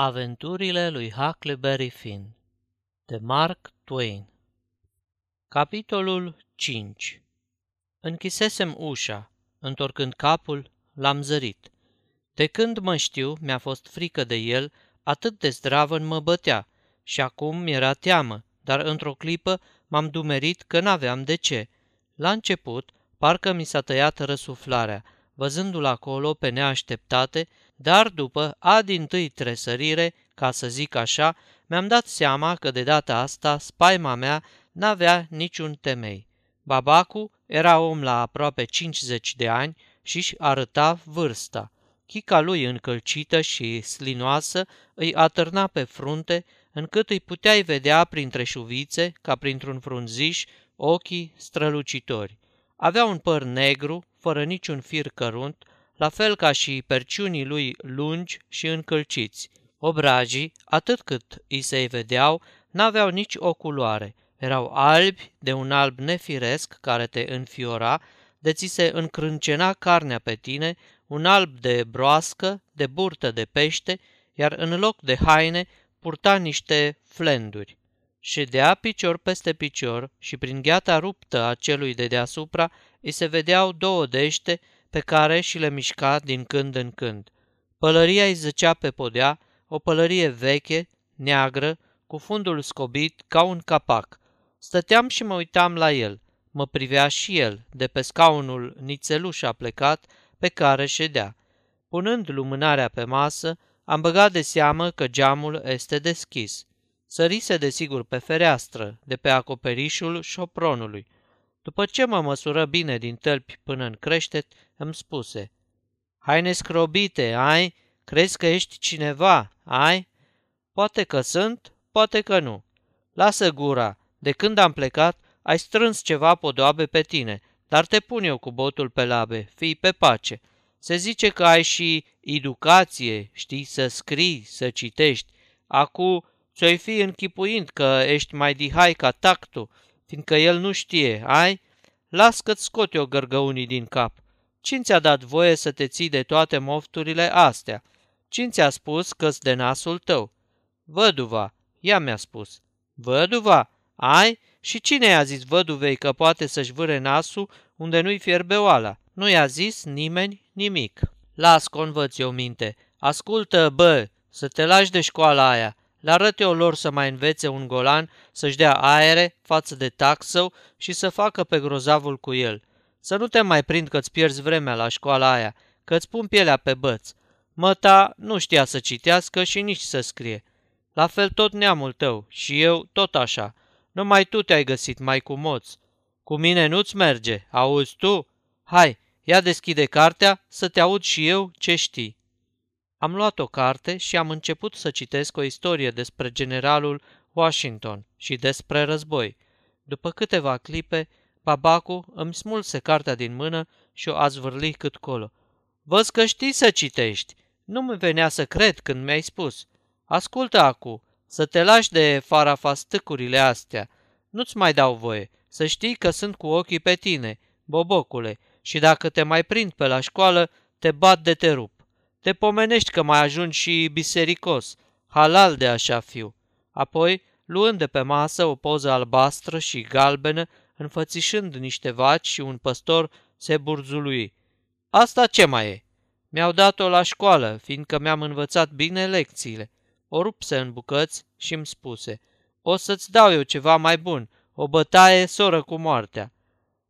Aventurile lui Huckleberry Finn de Mark Twain Capitolul 5 Închisesem ușa, întorcând capul, l-am zărit. De când mă știu, mi-a fost frică de el, atât de zdravă mă bătea și acum mi-era teamă, dar într-o clipă m-am dumerit că n-aveam de ce. La început, parcă mi s-a tăiat răsuflarea, văzându-l acolo pe neașteptate, dar după a din tâi tresărire, ca să zic așa, mi-am dat seama că de data asta spaima mea n-avea niciun temei. Babacu era om la aproape 50 de ani și își arăta vârsta. Chica lui încălcită și slinoasă îi atârna pe frunte, încât îi puteai vedea printre șuvițe, ca printr-un frunziș, ochii strălucitori. Avea un păr negru, fără niciun fir cărunt, la fel ca și perciunii lui lungi și încălciți. Obrajii, atât cât îi se vedeau, n-aveau nici o culoare. Erau albi, de un alb nefiresc care te înfiora, de ți se încrâncena carnea pe tine, un alb de broască, de burtă de pește, iar în loc de haine purta niște flenduri. Ședea picior peste picior și prin gheata ruptă a celui de deasupra îi se vedeau două dește pe care și le mișca din când în când. Pălăria îi zăcea pe podea, o pălărie veche, neagră, cu fundul scobit ca un capac. Stăteam și mă uitam la el. Mă privea și el, de pe scaunul nițeluș plecat, pe care ședea. Punând lumânarea pe masă, am băgat de seamă că geamul este deschis. Sărise desigur pe fereastră, de pe acoperișul șopronului. După ce mă măsură bine din tălpi până în creștet, îmi spuse Haine scrobite, ai? Crezi că ești cineva, ai? Poate că sunt, poate că nu. Lasă gura, de când am plecat, ai strâns ceva podoabe pe tine, dar te pun eu cu botul pe labe, fii pe pace. Se zice că ai și educație, știi să scrii, să citești. Acu ți-o fi închipuind că ești mai dihai ca tactul, fiindcă el nu știe, ai? Las că-ți scot eu gărgăunii din cap. Cine ți-a dat voie să te ții de toate mofturile astea? Cine ți-a spus că-s de nasul tău? Văduva, ea mi-a spus. Văduva? Ai? Și cine i-a zis văduvei că poate să-și vâre nasul unde nu-i fierbe oala? Nu i-a zis nimeni nimic. Las, convăț eu minte. Ascultă, bă, să te lași de școala aia. Le arăt eu lor să mai învețe un golan să-și dea aere față de taxău și să facă pe grozavul cu el. Să nu te mai prind că-ți pierzi vremea la școala aia, că-ți pun pielea pe băț. Măta nu știa să citească și nici să scrie. La fel tot neamul tău și eu tot așa. Numai tu te-ai găsit mai cu moț. Cu mine nu-ți merge, auzi tu? Hai, ia deschide cartea să te aud și eu ce știi. Am luat o carte și am început să citesc o istorie despre generalul Washington și despre război. După câteva clipe, Babacu îmi smulse cartea din mână și o a zvârli cât colo. Văz că știi să citești. Nu-mi venea să cred când mi-ai spus. Ascultă acu, să te lași de farafastâcurile astea. Nu-ți mai dau voie. Să știi că sunt cu ochii pe tine, bobocule, și dacă te mai prind pe la școală, te bat de te rup. Te pomenești că mai ajungi și bisericos, halal de așa fiu. Apoi, luând de pe masă o poză albastră și galbenă, înfățișând niște vaci și un păstor, se burzului. Asta ce mai e? Mi-au dat-o la școală, fiindcă mi-am învățat bine lecțiile. O rupse în bucăți și îmi spuse, o să-ți dau eu ceva mai bun, o bătaie soră cu moartea.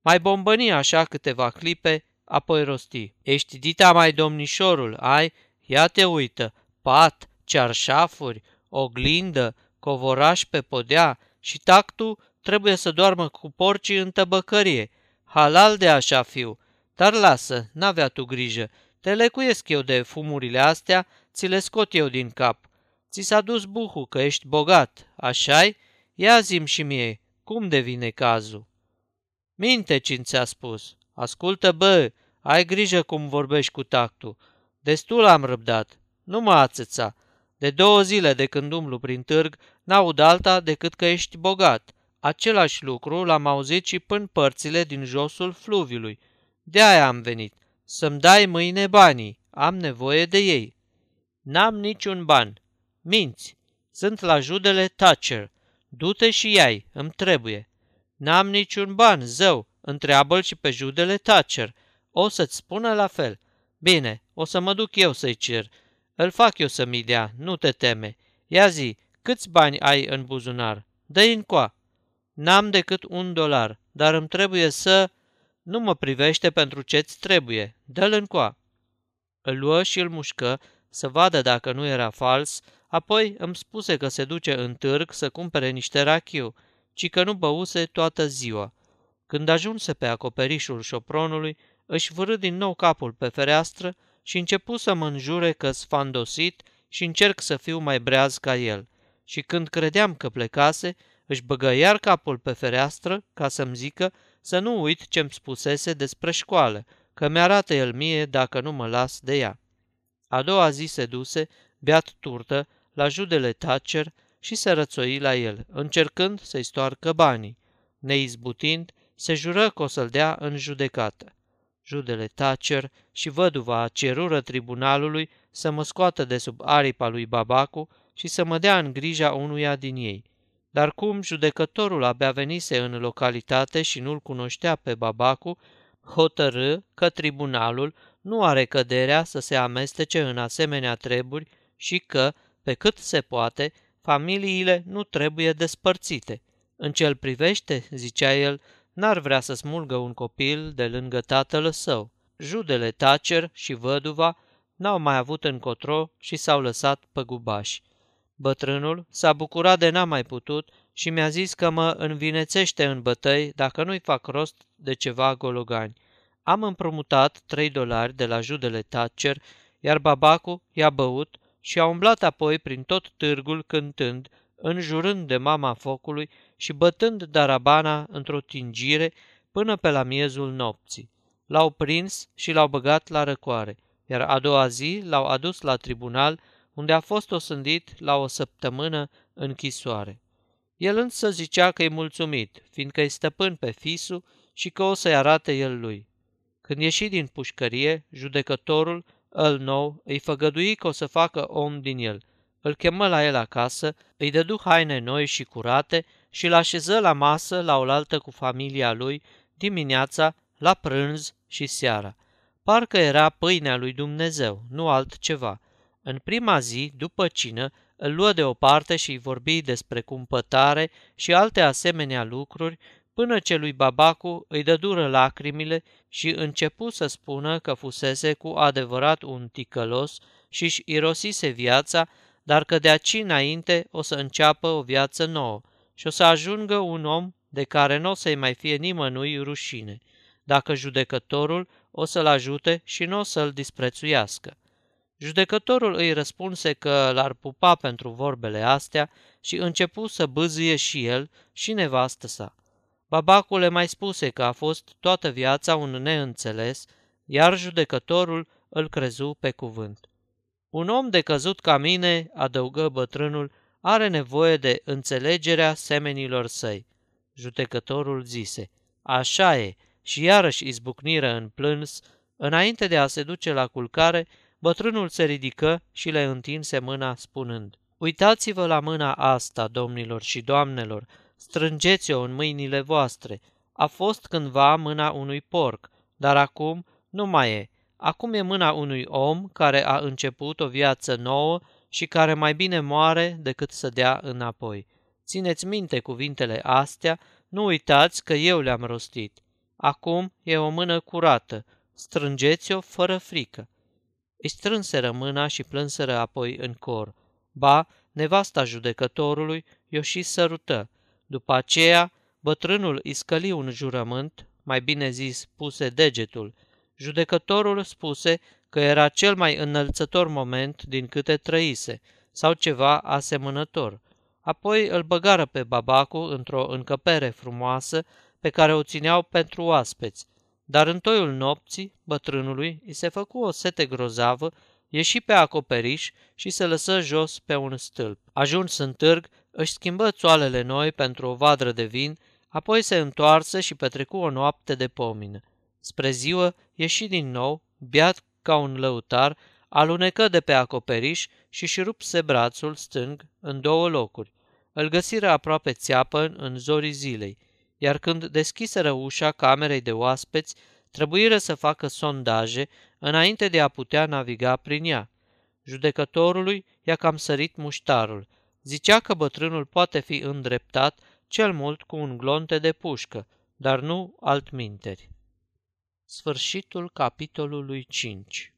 Mai bombăni așa câteva clipe, apoi rosti. Ești dita mai domnișorul, ai? Ia te uită, pat, cearșafuri, oglindă, covoraș pe podea și tactul trebuie să doarmă cu porcii în tăbăcărie. Halal de așa fiu. Dar lasă, n-avea tu grijă. Te lecuiesc eu de fumurile astea, ți le scot eu din cap. Ți s-a dus buhu că ești bogat, așa-i? Ia zim și mie, cum devine cazul? Minte cine ți-a spus. Ascultă, bă, ai grijă cum vorbești cu tactul. Destul am răbdat. Nu mă ațăța. De două zile de când umblu prin târg, n-aud alta decât că ești bogat. Același lucru l-am auzit și până părțile din josul fluviului. De aia am venit. Să-mi dai mâine banii. Am nevoie de ei. N-am niciun ban. Minți! Sunt la judele Thatcher. Du-te și iai, îmi trebuie. N-am niciun ban, zău, întreabă-l și pe judele Thatcher. O să-ți spună la fel. Bine, o să mă duc eu să-i cer. Îl fac eu să-mi dea, nu te teme. Ia zi, câți bani ai în buzunar? Dă-i încoa. N-am decât un dolar, dar îmi trebuie să... Nu mă privește pentru ce-ți trebuie. Dă-l încoa. Îl luă și îl mușcă să vadă dacă nu era fals, apoi îmi spuse că se duce în târg să cumpere niște rachiu, ci că nu băuse toată ziua. Când ajunse pe acoperișul șopronului, își vârâ din nou capul pe fereastră și începu să mă înjure că sfandosit și încerc să fiu mai breaz ca el. Și când credeam că plecase, își băgă iar capul pe fereastră ca să-mi zică să nu uit ce-mi spusese despre școală, că mi-arată el mie dacă nu mă las de ea. A doua zi se duse, beat turtă, la judele Thatcher și se rățoi la el, încercând să-i stoarcă banii. Neizbutind, se jură că o să-l dea în judecată. Judele Thatcher și văduva cerură tribunalului să mă scoată de sub aripa lui Babacu și să mă dea în grija unuia din ei. Dar cum judecătorul abia venise în localitate și nu-l cunoștea pe Babacu, hotărâ că tribunalul nu are căderea să se amestece în asemenea treburi și că, pe cât se poate, familiile nu trebuie despărțite. În ce privește, zicea el, n-ar vrea să smulgă un copil de lângă tatăl său. Judele Tacer și văduva n-au mai avut încotro și s-au lăsat păgubași. Bătrânul s-a bucurat de n-a mai putut și mi-a zis că mă învinețește în bătăi dacă nu-i fac rost de ceva gologani. Am împrumutat trei dolari de la judele Thatcher, iar babacu i-a băut și a umblat apoi prin tot târgul cântând, înjurând de mama focului și bătând darabana într-o tingire până pe la miezul nopții. L-au prins și l-au băgat la răcoare, iar a doua zi l-au adus la tribunal, unde a fost osândit la o săptămână închisoare. El însă zicea că e mulțumit, fiindcă e stăpân pe fisul și că o să-i arate el lui. Când ieși din pușcărie, judecătorul, îl nou, îi făgădui că o să facă om din el. Îl chemă la el acasă, îi dădu haine noi și curate și l așeză la masă la oaltă cu familia lui dimineața, la prânz și seara. Parcă era pâinea lui Dumnezeu, nu altceva. În prima zi, după cină, îl luă deoparte și îi vorbi despre cumpătare și alte asemenea lucruri, până ce lui Babacu îi dă dură lacrimile și începu să spună că fusese cu adevărat un ticălos și își irosise viața, dar că de aici înainte o să înceapă o viață nouă și o să ajungă un om de care nu o să-i mai fie nimănui rușine, dacă judecătorul o să-l ajute și nu o să-l disprețuiască. Judecătorul îi răspunse că l-ar pupa pentru vorbele astea și începu să bâzâie și el și nevastă sa. Babacul le mai spuse că a fost toată viața un neînțeles, iar judecătorul îl crezu pe cuvânt. Un om de căzut ca mine, adăugă bătrânul, are nevoie de înțelegerea semenilor săi. Judecătorul zise, așa e, și iarăși izbucniră în plâns, înainte de a se duce la culcare, bătrânul se ridică și le întinse mâna spunând, Uitați-vă la mâna asta, domnilor și doamnelor, strângeți-o în mâinile voastre. A fost cândva mâna unui porc, dar acum nu mai e. Acum e mâna unui om care a început o viață nouă și care mai bine moare decât să dea înapoi. Țineți minte cuvintele astea, nu uitați că eu le-am rostit. Acum e o mână curată, strângeți-o fără frică. Îi strânseră mâna și plânseră apoi în cor. Ba, nevasta judecătorului i-o și sărută. După aceea, bătrânul îi scăli un jurământ, mai bine zis, puse degetul. Judecătorul spuse că era cel mai înălțător moment din câte trăise, sau ceva asemănător. Apoi îl băgară pe babacu într-o încăpere frumoasă pe care o țineau pentru oaspeți, dar în toiul nopții, bătrânului îi se făcu o sete grozavă, ieși pe acoperiș și se lăsă jos pe un stâlp. Ajuns în târg, își schimbă țoalele noi pentru o vadră de vin, apoi se întoarse și petrecu o noapte de pomină. Spre ziua ieși din nou, beat ca un lăutar, Alunecă de pe acoperiș și și rupse brațul stâng în două locuri. Îl găsiră aproape țeapă în zorii zilei, iar când deschiseră ușa camerei de oaspeți, trebuiră să facă sondaje înainte de a putea naviga prin ea. Judecătorului i-a cam sărit muștarul. Zicea că bătrânul poate fi îndreptat cel mult cu un glonte de pușcă, dar nu altminteri. Sfârșitul capitolului 5